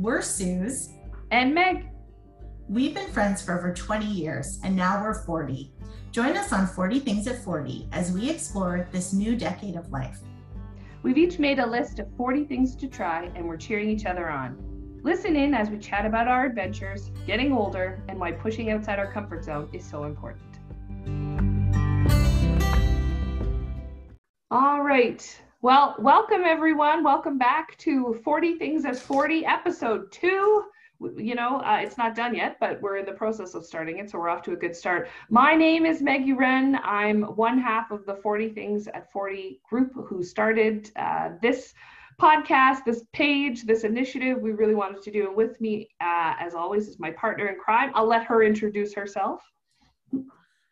We're Suze. And Meg. We've been friends for over 20 years, and now we're 40. Join us on 40 Things at 40 as we explore this new decade of life. We've each made a list of 40 things to try, and we're cheering each other on. Listen in as we chat about our adventures, getting older, and why pushing outside our comfort zone is so important. All right. Well, welcome everyone. Welcome back to 40 Things at 40, episode two. You know, uh, it's not done yet, but we're in the process of starting it, so we're off to a good start. My name is Maggie Wren. I'm one half of the 40 Things at 40 group who started uh, this podcast, this page, this initiative we really wanted to do. And with me, uh, as always, is my partner in crime. I'll let her introduce herself.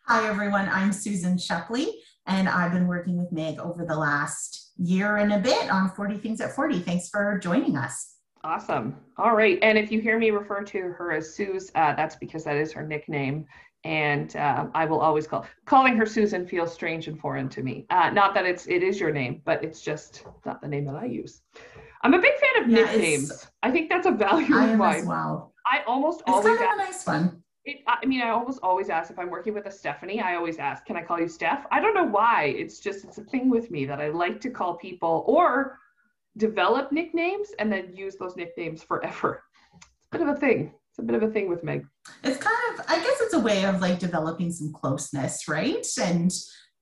Hi, everyone. I'm Susan Shepley, and I've been working with Meg over the last year and a bit on 40 Things at 40. Thanks for joining us. Awesome. All right. And if you hear me refer to her as Suze, uh, that's because that is her nickname and uh, I will always call calling her Susan feels strange and foreign to me. Uh, not that it's it is your name, but it's just not the name that I use. I'm a big fan of yeah, nicknames. I think that's a value I of mine. Well. I almost it's always kind of a nice one. It, I mean, I almost always ask if I'm working with a Stephanie. I always ask, "Can I call you Steph?" I don't know why. It's just it's a thing with me that I like to call people or develop nicknames and then use those nicknames forever. It's a bit of a thing it's a bit of a thing with Meg. It's kind of, I guess it's a way of like developing some closeness, right? And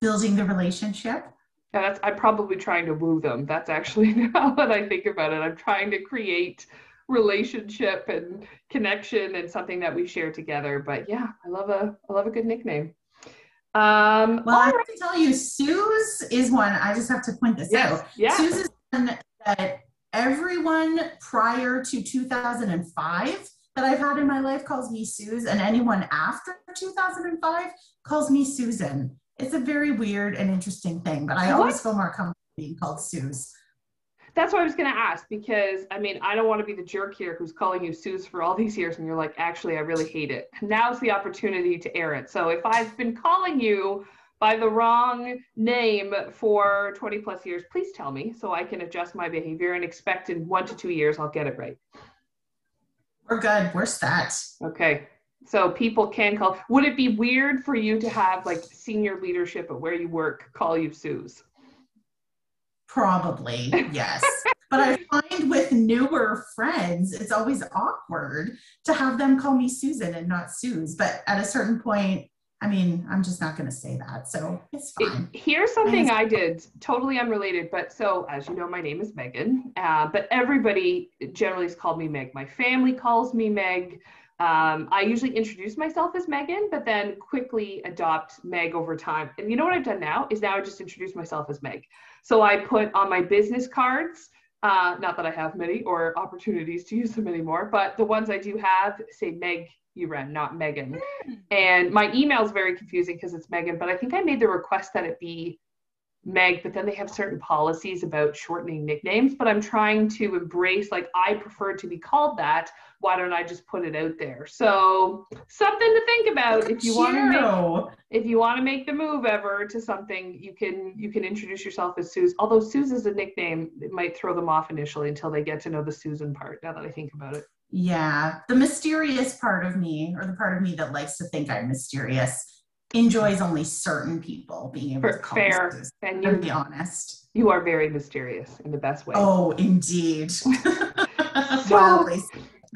building the relationship. Yeah, that's, I'm probably trying to woo them. That's actually now that I think about it. I'm trying to create relationship and connection and something that we share together. But yeah, I love a, I love a good nickname. Um, well, I have to tell you, Suze is one. I just have to point this yes, out. Yeah. Suze is one that everyone prior to 2005 that I've had in my life calls me Suze, and anyone after 2005 calls me Susan. It's a very weird and interesting thing, but I what? always feel more comfortable being called Suze. That's what I was going to ask because I mean, I don't want to be the jerk here who's calling you Suze for all these years, and you're like, actually, I really hate it. Now's the opportunity to air it. So if I've been calling you by the wrong name for 20 plus years, please tell me so I can adjust my behavior and expect in one to two years I'll get it right. We're good. We're set. Okay. So people can call. Would it be weird for you to have like senior leadership at where you work call you Suze? Probably, yes. but I find with newer friends, it's always awkward to have them call me Susan and not Suze. But at a certain point, I mean, I'm just not going to say that. So it's fine. Here's something I did, totally unrelated. But so, as you know, my name is Megan, uh, but everybody generally has called me Meg. My family calls me Meg. Um, I usually introduce myself as Megan, but then quickly adopt Meg over time. And you know what I've done now is now I just introduce myself as Meg. So I put on my business cards, uh, not that I have many or opportunities to use them anymore, but the ones I do have say Meg Uren, not Megan. Mm. And my email is very confusing because it's Megan, but I think I made the request that it be Meg, but then they have certain policies about shortening nicknames. But I'm trying to embrace, like, I prefer to be called that. Why don't I just put it out there? So something to think about if you want to make if you want to make the move ever to something, you can you can introduce yourself as Suze. Although Suze is a nickname, it might throw them off initially until they get to know the Susan part. Now that I think about it. Yeah, the mysterious part of me, or the part of me that likes to think I'm mysterious, enjoys only certain people being able to call fair. And you, be honest. You are very mysterious in the best way. Oh, indeed. so,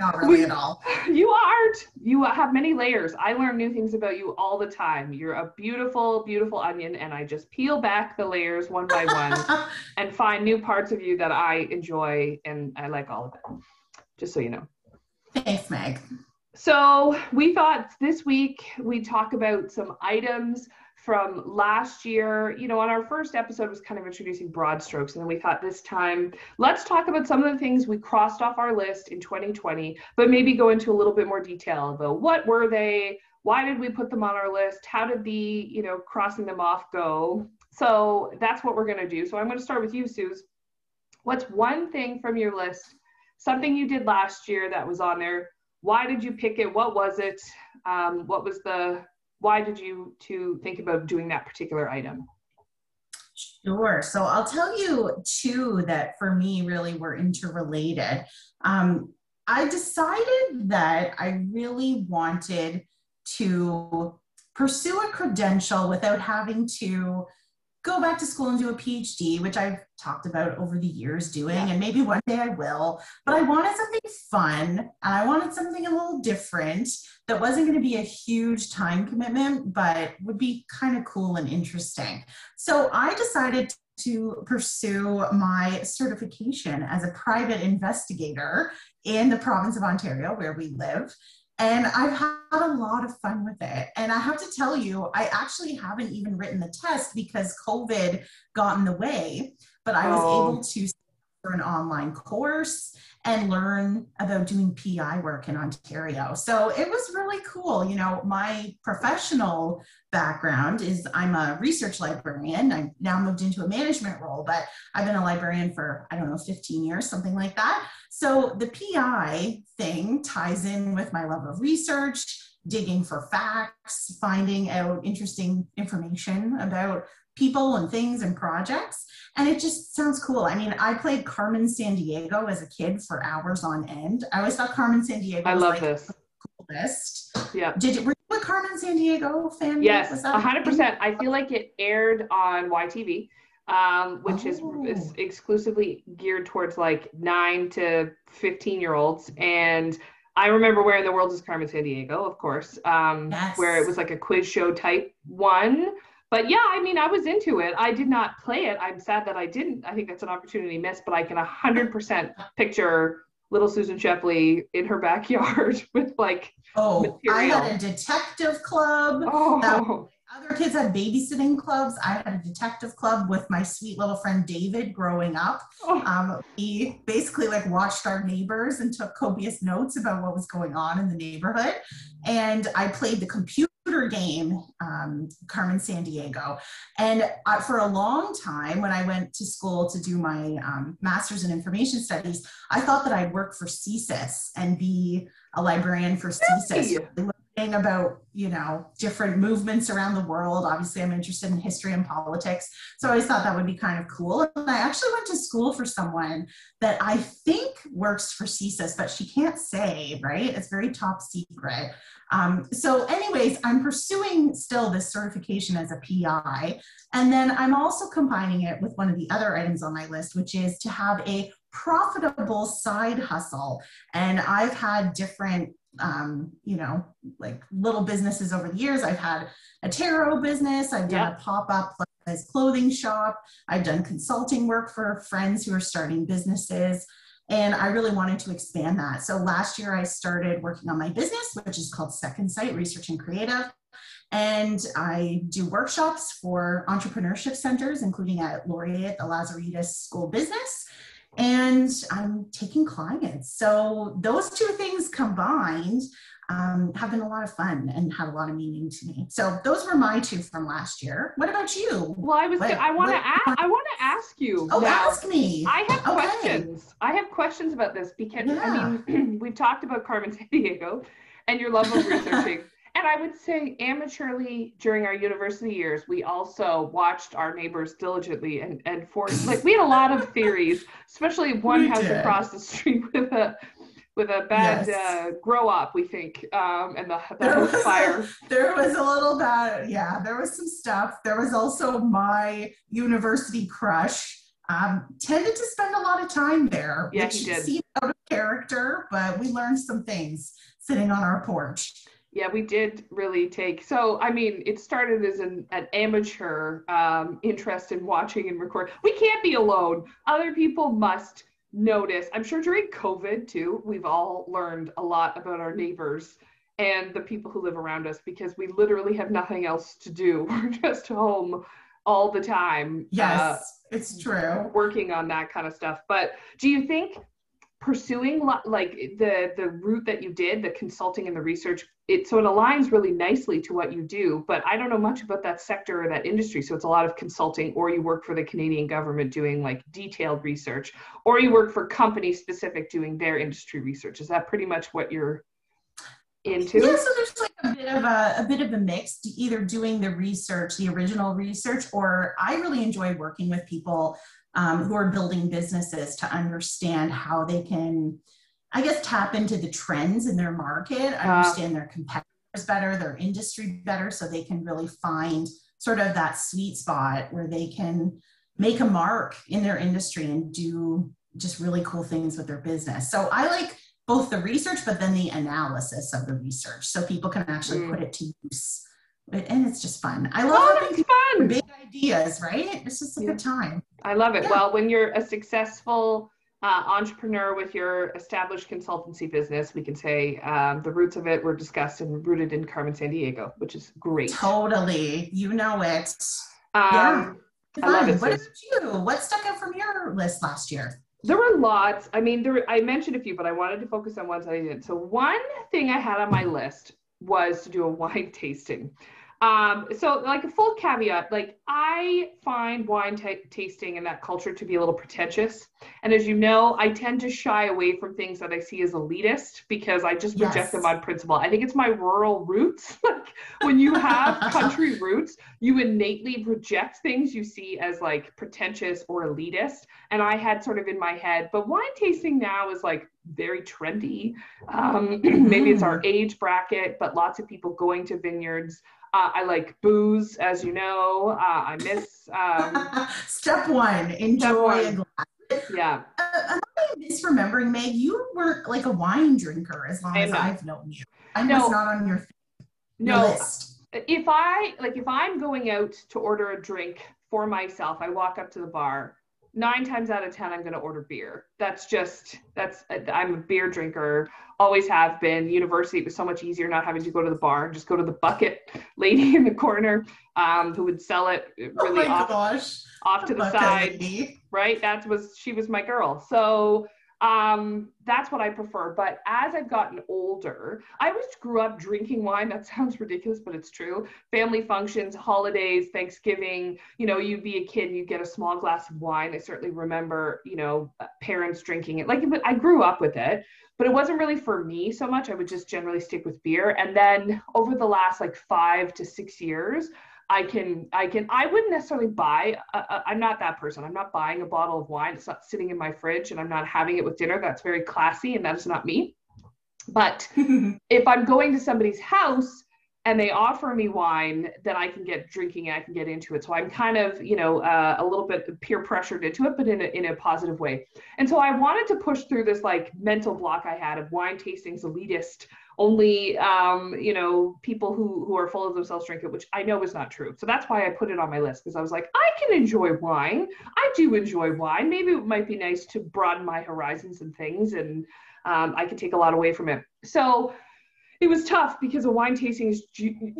not really at all. You aren't. You have many layers. I learn new things about you all the time. You're a beautiful, beautiful onion, and I just peel back the layers one by one and find new parts of you that I enjoy, and I like all of it. Just so you know. Thanks, Meg. So we thought this week we'd talk about some items from last year. You know, on our first episode was kind of introducing broad strokes, and then we thought this time let's talk about some of the things we crossed off our list in 2020, but maybe go into a little bit more detail about what were they, why did we put them on our list, how did the you know crossing them off go. So that's what we're going to do. So I'm going to start with you, Suze. What's one thing from your list something you did last year that was on there. Why did you pick it? What was it? Um, what was the, why did you to think about doing that particular item? Sure. So I'll tell you two that for me really were interrelated. Um, I decided that I really wanted to pursue a credential without having to go back to school and do a PhD, which I've talked about over the years doing, yeah. and maybe one day I will. But I wanted something fun and I wanted something a little different that wasn't going to be a huge time commitment, but would be kind of cool and interesting. So I decided to pursue my certification as a private investigator in the province of Ontario, where we live. And I've had a lot of fun with it. And I have to tell you, I actually haven't even written the test because COVID got in the way, but I was oh. able to for an online course and learn about doing PI work in Ontario. So it was really cool. You know, my professional background is I'm a research librarian. I've now moved into a management role, but I've been a librarian for, I don't know, 15 years, something like that. So the PI thing ties in with my love of research, digging for facts, finding out interesting information about people and things and projects. And it just sounds cool. I mean, I played Carmen Sandiego as a kid for hours on end. I always thought Carmen San Sandiego I love like this. coolest. Yeah. Did you, were you a Carmen Sandiego fan? Yes, 100%. I feel like it aired on YTV. Um, which oh. is, is exclusively geared towards like nine to 15 year olds. And I remember Where in the World is Carmen Sandiego, of course, um, yes. where it was like a quiz show type one but yeah, I mean, I was into it. I did not play it. I'm sad that I didn't. I think that's an opportunity missed, but I can 100% picture little Susan Shepley in her backyard with like. Oh, material. I had a detective club. Oh. other kids had babysitting clubs. I had a detective club with my sweet little friend David growing up. Oh. Um, we basically like watched our neighbors and took copious notes about what was going on in the neighborhood. And I played the computer game, um, Carmen Sandiego. And uh, for a long time, when I went to school to do my um, master's in information studies, I thought that I'd work for CSIS and be a librarian for CSIS. About you know different movements around the world. Obviously i'm interested in history and politics. So i always thought that would be kind of cool. And i actually went to school for someone that i think works for CSIS but she can't say right? It's very top secret. Um, so anyways i'm pursuing still this certification as a pi and then i'm also combining it with one of the other items on my list which is to have a profitable side hustle. And i've had different um, you know, like little businesses over the years. I've had a tarot business, I've done yeah. a pop up plus clothing shop, I've done consulting work for friends who are starting businesses. And I really wanted to expand that. So last year I started working on my business, which is called Second Sight Research and Creative. And I do workshops for entrepreneurship centers, including at Laurier, the Lazaridis School Business and I'm taking clients. So those two things combined um, have been a lot of fun and had a lot of meaning to me. So those were my two from last year. What about you? Well, I was. What, I want to ask. I want to ask you. Oh, now, ask me. I have okay. questions. I have questions about this because yeah. I mean, we've talked about Carmen Sandiego and your love of researching. And I would say amateurly during our university years, we also watched our neighbors diligently and, and for like we had a lot of theories, especially one we house did. across the street with a with a bad yes. uh, grow up, we think, um, and the, the there was fire. A, there was a little bad, yeah, there was some stuff. There was also my university crush. Um, tended to spend a lot of time there, yeah, which seemed out of character, but we learned some things sitting on our porch. Yeah, we did really take. So, I mean, it started as an, an amateur um, interest in watching and recording We can't be alone. Other people must notice. I'm sure during COVID too, we've all learned a lot about our neighbors and the people who live around us because we literally have nothing else to do. We're just home all the time. Yes, uh, it's true. Working on that kind of stuff. But do you think pursuing like the the route that you did the consulting and the research it so it aligns really nicely to what you do but i don't know much about that sector or that industry so it's a lot of consulting or you work for the canadian government doing like detailed research or you work for company specific doing their industry research. Is that pretty much what you're into? Yeah so there's like a bit of a, a bit of a mix either doing the research the original research or i really enjoy working with people um, who are building businesses to understand how they can I guess, tap into the trends in their market, understand their competitors better, their industry better, so they can really find sort of that sweet spot where they can make a mark in their industry and do just really cool things with their business. So I like both the research, but then the analysis of the research so people can actually Mm. put it to use. And it's just fun. I Oh, love having that's fun. big ideas, right? It's just a Yeah. good time. I love it. Yeah. Well, when you're a successful uh, entrepreneur with your established consultancy business, we can say um, the roots of it were discussed and rooted in Carmen Sandiego, which is great. Totally. You know it. Um, Yeah. I love Fun. it, What about you? What stuck out from your list last year? There were lots. I mean, there I mentioned a few, but I wanted to focus on ones I didn't. So one thing I had on my list was to do a wine tasting. Um, so like a full caveat, like I find wine ta tasting and that culture to be a little pretentious. And as you know, I tend to shy away from things that I see as elitist because I just reject Yes. them on principle. I think it's my rural roots. like when you have country roots, you innately reject things you see as like pretentious or elitist and I had sort of in my head, but wine tasting now is like very trendy. Um, maybe it's our age bracket, but lots of people going to vineyards. Uh, I like booze, as you know. Uh, I miss, um, Step one, enjoy one. a glass. yeah. Uh, am I misremembering, Meg? You weren't like a wine drinker as long as. I've known you. I No. was not on your, your No, list. if I like, if I'm going out to order a drink for myself, I walk up to the bar. Nine times out of ten, I'm going to order beer. That's just that's I'm a beer drinker, always have been. University, it was so much easier not having to go to the bar, just go to the bucket lady in the corner, um, who would sell it Oh really my off, gosh. off to the Bucket side lady. right? That was she was my girl. So um that's what I prefer. But as I've gotten older, I always grew up drinking wine. That sounds ridiculous, but it's true. Family functions, holidays, Thanksgiving, you know, you'd be a kid, you'd get a small glass of wine. I certainly remember, you know, parents drinking it. Like I grew up with it, but it wasn't really for me so much. I would just generally stick with beer. And then over the last like five to six years, I can, I can, I wouldn't necessarily buy, uh, uh, I'm not that person. I'm not buying a bottle of wine. It's not sitting in my fridge and I'm not having it with dinner. That's very classy and that is not me. But if I'm going to somebody's house and they offer me wine, then I can get drinking and I can get into it. So I'm kind of, you know, uh, a little bit peer pressured into it, but in a, in a positive way. And so I wanted to push through this like mental block I had of wine tastings elitist only um, you know people who who are full of themselves drink it which i know is not true. So that's why i put it on my list because i was like i can enjoy wine. I do enjoy wine. Maybe it might be nice to broaden my horizons and things and um, i could take a lot away from it. So it was tough because a wine tasting is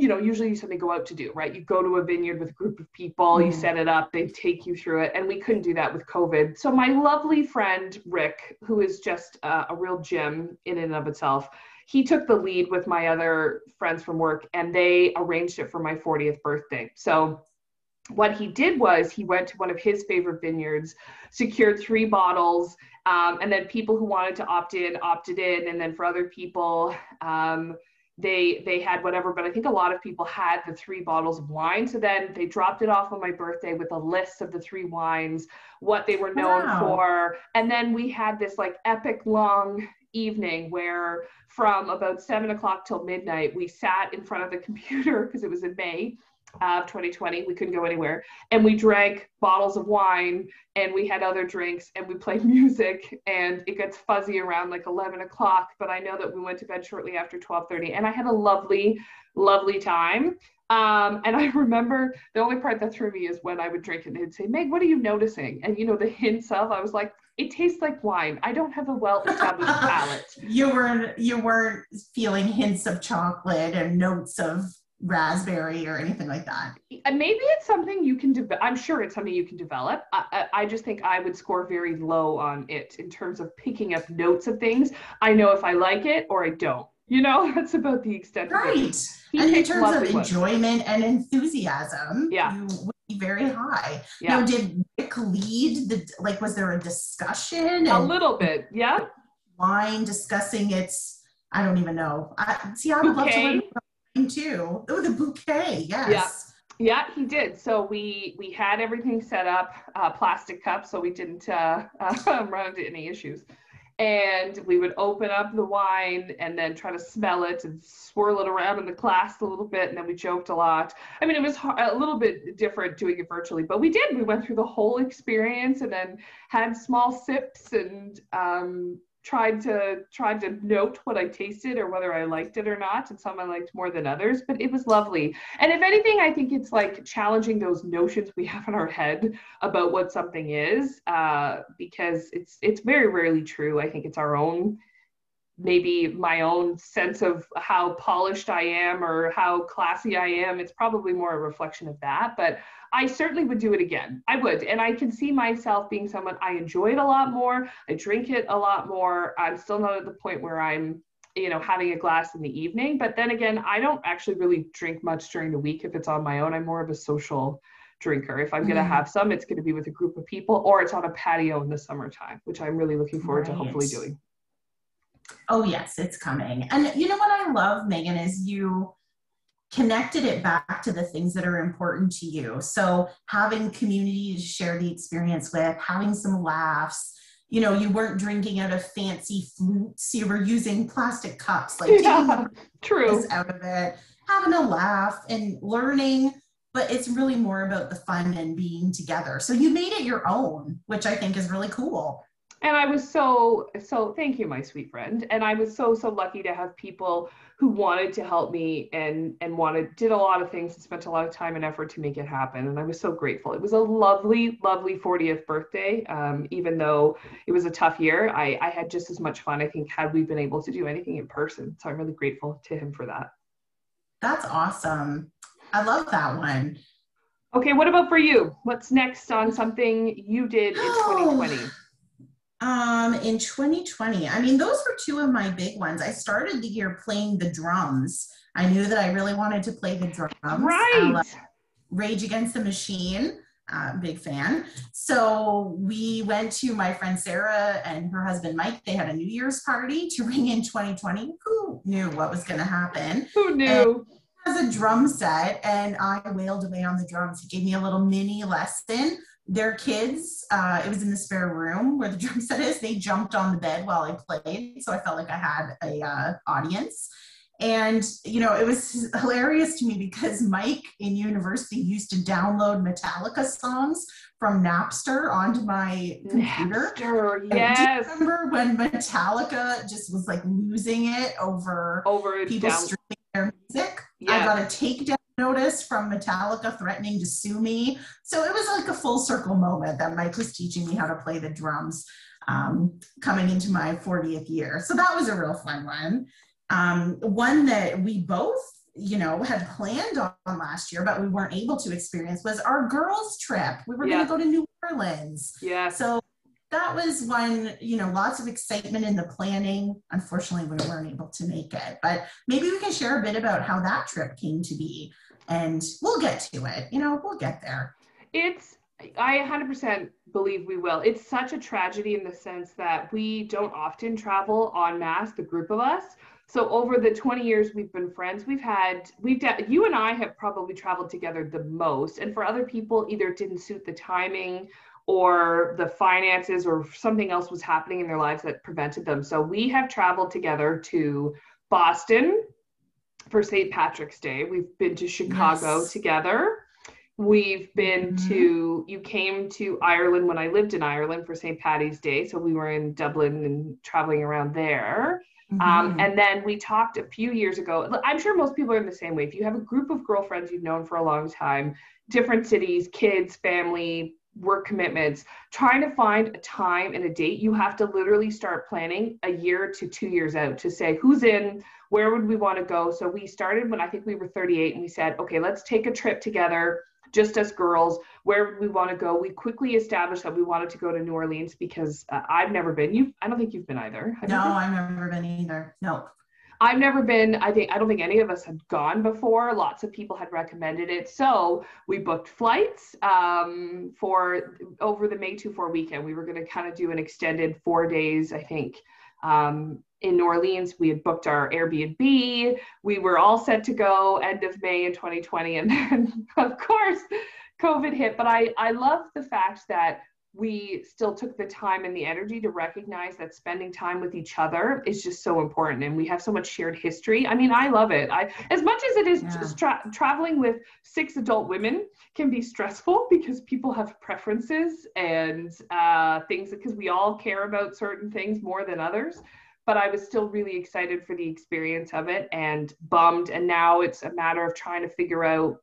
you know usually something you go out to do right? You go to a vineyard with a group of people you Mhm. set it up they take you through it and we couldn't do that with covid. So my lovely friend rick who is just uh, a real gem in and of itself he took the lead with my other friends from work and they arranged it for my 40th birthday. So what he did was he went to one of his favorite vineyards secured three bottles um, and then people who wanted to opt in opted in. And then for other people um, they they had whatever but i think a lot of people had the three bottles of wine. So then they dropped it off on my birthday with a list of the three wines what they were known Wow. for. And then we had this like epic long evening where from about seven o'clock till midnight we sat in front of the computer because it was in may of 2020 we couldn't go anywhere. And we drank bottles of wine and we had other drinks and we played music and it gets fuzzy around like 11 o'clock but i know that we went to bed shortly after 12.30 and i had a lovely lovely time. Um, and i remember the only part that threw me is when i would drink it and they'd say meg what are you noticing? And you know the hints of i was like it tastes like wine. I don't have a well established palate. You weren't you weren't feeling hints of chocolate and notes of raspberry or anything like that. And maybe it's something you can develop. I'm sure it's something you can develop. I, I, I just think I would score very low on it in terms of picking up notes of things. I know if I like it or I don't. You know, that's about the extent. Right. And in terms of ones. enjoyment and enthusiasm, Yeah. you would be very high. Yeah. Now, did Rick lead the like? Was there a discussion A little bit, yeah. wine discussing its? I don't even know. I, see, I would love to learn too. Oh, the bouquet. Yes. Yeah, he did. So we we had everything set up, uh, plastic cups, so we didn't uh, uh, run into any issues. and we would open up the wine and then try to smell it and swirl it around in the class a little bit and then we joked a lot i mean it was a little bit different doing it virtually but we did we went through the whole experience and then had small sips and um, tried to tried to note what I tasted or whether I liked it or not, and some I liked more than others. But it was lovely. And if anything, I think it's like challenging those notions we have in our head about what something is, uh, because it's it's very rarely true. I think it's our own maybe my own sense of how polished I am or how classy I am. It's probably more a reflection of that. But I certainly would do it again. I would. And I can see myself being someone I enjoy it a lot more. I drink it a lot more. I'm still not at the point where I'm, you know, having a glass in the evening. But then again, I don't actually really drink much during the week if it's on my own. I'm more of a social drinker. If I'm going to mm-hmm. have some, it's going to be with a group of people or it's on a patio in the summertime, which I'm really looking forward right. to hopefully doing. Oh, yes, it's coming. And you know what I love, Megan, is you connected it back to the things that are important to you. So having community to share the experience with, having some laughs. You know, you weren't drinking out of fancy flutes. You were using plastic cups, like yeah, true out of it, having a laugh and learning. But it's really more about the fun and being together. So you made it your own, which I think is really cool and I was so so thank you my sweet friend. And I was so so lucky to have people who wanted to help me and and wanted did a lot of things and spent a lot of time and effort to make it happen. And I was so grateful. It was a lovely lovely 40th birthday. Um, even though it was a tough year I, I had just as much fun I think had we been able to do anything in person. So I'm really grateful to him for that. That's awesome. I love that one. Okay what about for you? What's next on something you did in 2020 Um, in 2020, I mean, those were two of my big ones. I started the year playing the drums. I knew that I really wanted to play the drums. Right. Rage Against the Machine, uh, big fan. So we went to my friend Sarah and her husband Mike. They had a New Year's party to ring in 2020. Who knew what was going to happen? Who knew? And has a drum set, and I wailed away on the drums. He gave me a little mini lesson their kids, uh, it was in the spare room where the drum set is. They jumped on the bed while I played, so I felt like I had a uh, audience. And you know, it was hilarious to me because Mike in university used to download Metallica songs from Napster onto my computer. Napster, yes. Do you remember when Metallica just was like losing it over over people down- streaming their music? Yeah. I got a takedown notice from Metallica threatening to sue me. So it was like a full circle moment that Mike was teaching me how to play the drums um, coming into my 40th year. So that was a real fun one. Um, one that we both, you know, had planned on last year, but we weren't able to experience was our girls' trip. We were yeah. going to go to New Orleans. Yeah. So that was one, you know, lots of excitement in the planning. Unfortunately, we weren't able to make it, but maybe we can share a bit about how that trip came to be and we'll get to it. You know, we'll get there. It's I 100% believe we will. It's such a tragedy in the sense that we don't often travel en masse, the group of us. So over the 20 years we've been friends, we've had we've you and I have probably traveled together the most. And for other people, either it didn't suit the timing or the finances or something else was happening in their lives that prevented them. So we have traveled together to Boston, for St. Patrick's Day. We've been to Chicago yes. together. We've been mm-hmm. to, you came to Ireland when I lived in Ireland for St. Patty's Day. So we were in Dublin and traveling around there. Um, mm-hmm. Um, and then we talked a few years ago. I'm sure most people are in the same way. If you have a group of girlfriends you've known for a long time, different cities, kids, family, work commitments, trying to find a time and a date, you have to literally start planning a year to two years out to say who's in, where would we want to go? So we started when I think we were 38 and we said, okay, let's take a trip together, just us girls. Where would we want to go? We quickly established that we wanted to go to New Orleans because uh, I've never been. You, I don't think you've been either. Have no, I've never been either. No. I've never been, I think, I don't think any of us had gone before. Lots of people had recommended it. So we booked flights um, for over the May 2 4 weekend. We were going to kind of do an extended four days, I think, um, in New Orleans. We had booked our Airbnb. We were all set to go end of May in 2020. And then, of course, COVID hit. But I, I love the fact that we still took the time and the energy to recognize that spending time with each other is just so important and we have so much shared history i mean i love it i as much as it is yeah. tra- traveling with six adult women can be stressful because people have preferences and uh, things because we all care about certain things more than others but i was still really excited for the experience of it and bummed and now it's a matter of trying to figure out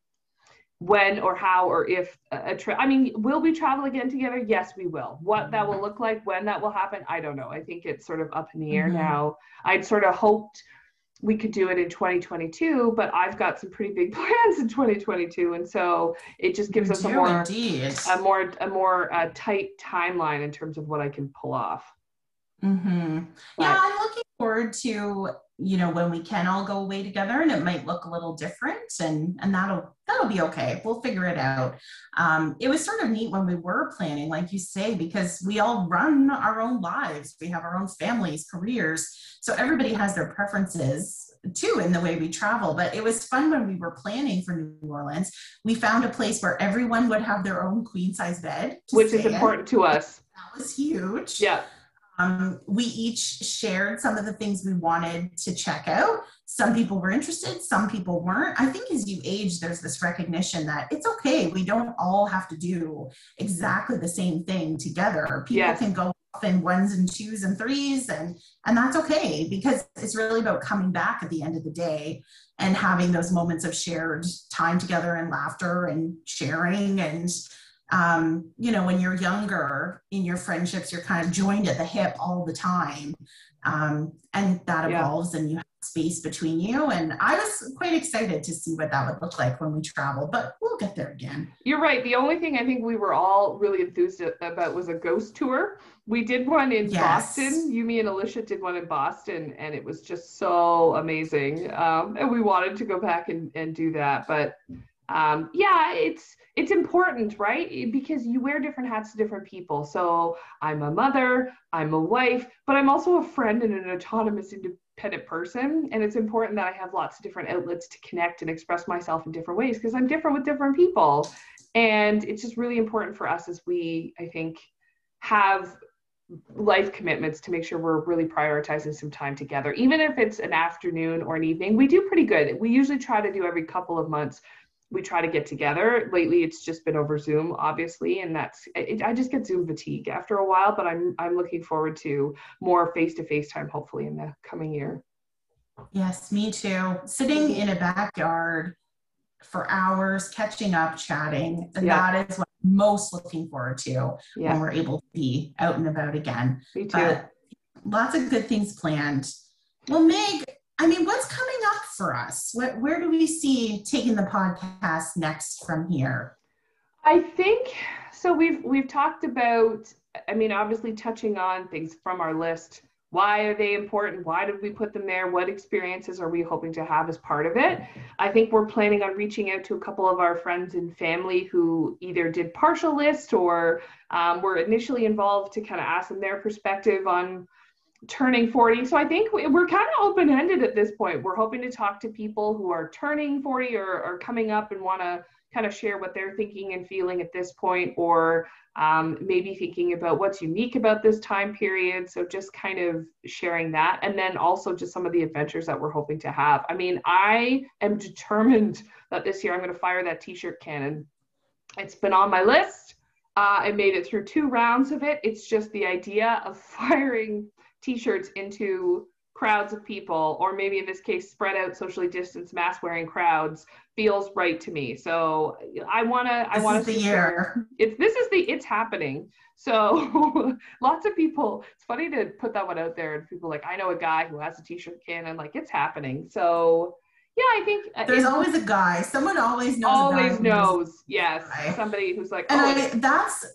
when or how or if a trip i mean will we travel again together yes we will what that will look like when that will happen i don't know i think it's sort of up in the air mm-hmm. now i'd sort of hoped we could do it in 2022 but i've got some pretty big plans in 2022 and so it just gives us a more indeed. a more a more uh, tight timeline in terms of what i can pull off mm-hmm. yeah i'm looking forward to you know when we can all go away together and it might look a little different and and that'll that'll be okay. We'll figure it out. Um, it was sort of neat when we were planning like you say because we all run our own lives. We have our own families careers. So everybody has their preferences too in the way we travel. But it was fun when we were planning for new orleans. We found a place where everyone would have their own queen size bed which is important in. to us. That was huge. Yeah um, we each shared some of the things we wanted to check out. Some people were interested, some people weren't. I think as you age, there's this recognition that it's okay. We don't all have to do exactly the same thing together. People yes. can go off in ones and twos and threes, and and that's okay because it's really about coming back at the end of the day and having those moments of shared time together and laughter and sharing and um, you know, when you're younger in your friendships, you're kind of joined at the hip all the time. Um, and that evolves yeah. and you have space between you. And I was quite excited to see what that would look like when we travel, but we'll get there again. You're right. The only thing I think we were all really enthused about was a ghost tour. We did one in yes. Boston. You, me, and Alicia did one in Boston, and it was just so amazing. Um, and we wanted to go back and, and do that. But um, yeah, it's it's important, right? Because you wear different hats to different people. So I'm a mother, I'm a wife, but I'm also a friend and an autonomous, independent person. And it's important that I have lots of different outlets to connect and express myself in different ways because I'm different with different people. And it's just really important for us as we, I think, have life commitments to make sure we're really prioritizing some time together even if it's an afternoon or an evening we do pretty good we usually try to do every couple of months we try to get together. Lately, it's just been over Zoom, obviously, and that's it, I just get Zoom fatigue after a while. But I'm I'm looking forward to more face to face time, hopefully, in the coming year. Yes, me too. Sitting in a backyard for hours, catching up, chatting. Yeah. That is what I'm most looking forward to yeah. when we're able to be out and about again. Me too. But lots of good things planned. Well, Meg, I mean, what's coming for us? What, where do we see taking the podcast next from here? I think so. We've we've talked about. I mean, obviously touching on things from our list. Why are they important? Why did we put them there? What experiences are we hoping to have as part of it? I think we're planning on reaching out to a couple of our friends and family who either did partial list or um, were initially involved to kind of ask them their perspective on turning 40. So I think we're kind of open ended at this point. We're hoping to talk to people who are turning 40 or, or coming up and want to kind of share what they're thinking and feeling at this point, or um, maybe thinking about what's unique about this time period. So just kind of sharing that. And then also just some of the adventures that we're hoping to have. I mean, I am determined that this year I'm going to fire that t shirt cannon. It's been on my list. Uh, I made it through two rounds of it. It's just the idea of firing t-shirts into crowds of people or maybe in this case spread out socially distanced mask wearing crowds feels right to me. So i want to i want to the year. it's this is the it's happening. So lots of people it's funny to put that one out there and people like i know a guy who has a t-shirt can and like it's happening. So yeah i think uh, there's always a guy. Someone always knows always knows yes. somebody who's like and oh, I, that's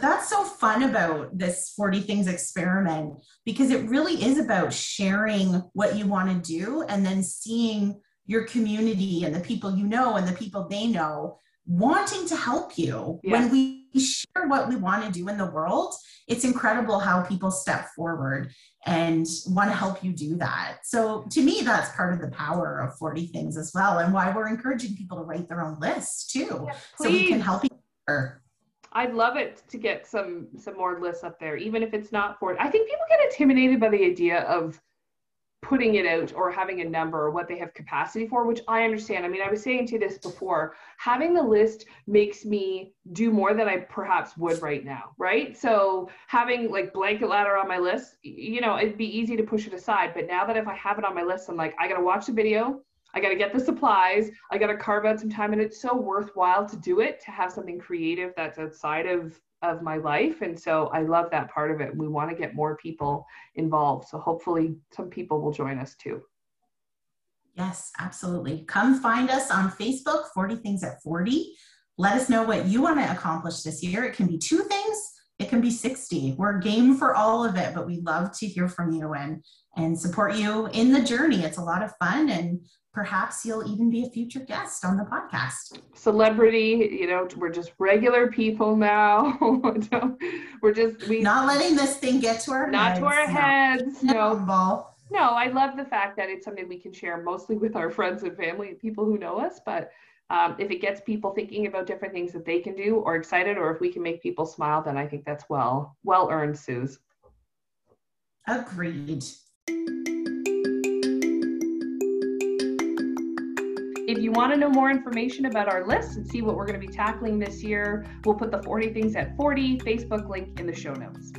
that's so fun about this 40 things experiment because it really is about sharing what you want to do and then seeing your community and the people you know and the people they know wanting to help you. Yes. when we share what we want to do in the world it's incredible how people step forward and want to help you do that. So to me that's part of the power of 40 things as well and why we're encouraging people to write their own lists too. Yeah, so we can help each other I'd love it to get some some more lists up there, even if it's not for. I think people get intimidated by the idea of putting it out or having a number or what they have capacity for, which I understand. I mean, I was saying to this before, having the list makes me do more than I perhaps would right now, right? So having like blanket ladder on my list, you know, it'd be easy to push it aside. But now that if I have it on my list, I'm like, I gotta watch the video, I got to get the supplies. I got to carve out some time, and it's so worthwhile to do it to have something creative that's outside of of my life. And so I love that part of it. We want to get more people involved. So hopefully, some people will join us too. Yes, absolutely. Come find us on Facebook, 40 Things at 40. Let us know what you want to accomplish this year. It can be two things, it can be 60. We're game for all of it, but we love to hear from you and and support you in the journey. It's a lot of fun and perhaps you'll even be a future guest on the podcast. Celebrity, you know, we're just regular people now. we're just we not letting this thing get to our not heads. to our heads. No. no. No, I love the fact that it's something we can share mostly with our friends and family and people who know us. But um, if it gets people thinking about different things that they can do or excited, or if we can make people smile, then I think that's well well earned, Suze. Agreed. You want to know more information about our list and see what we're going to be tackling this year, we'll put the 40 Things at 40 Facebook link in the show notes.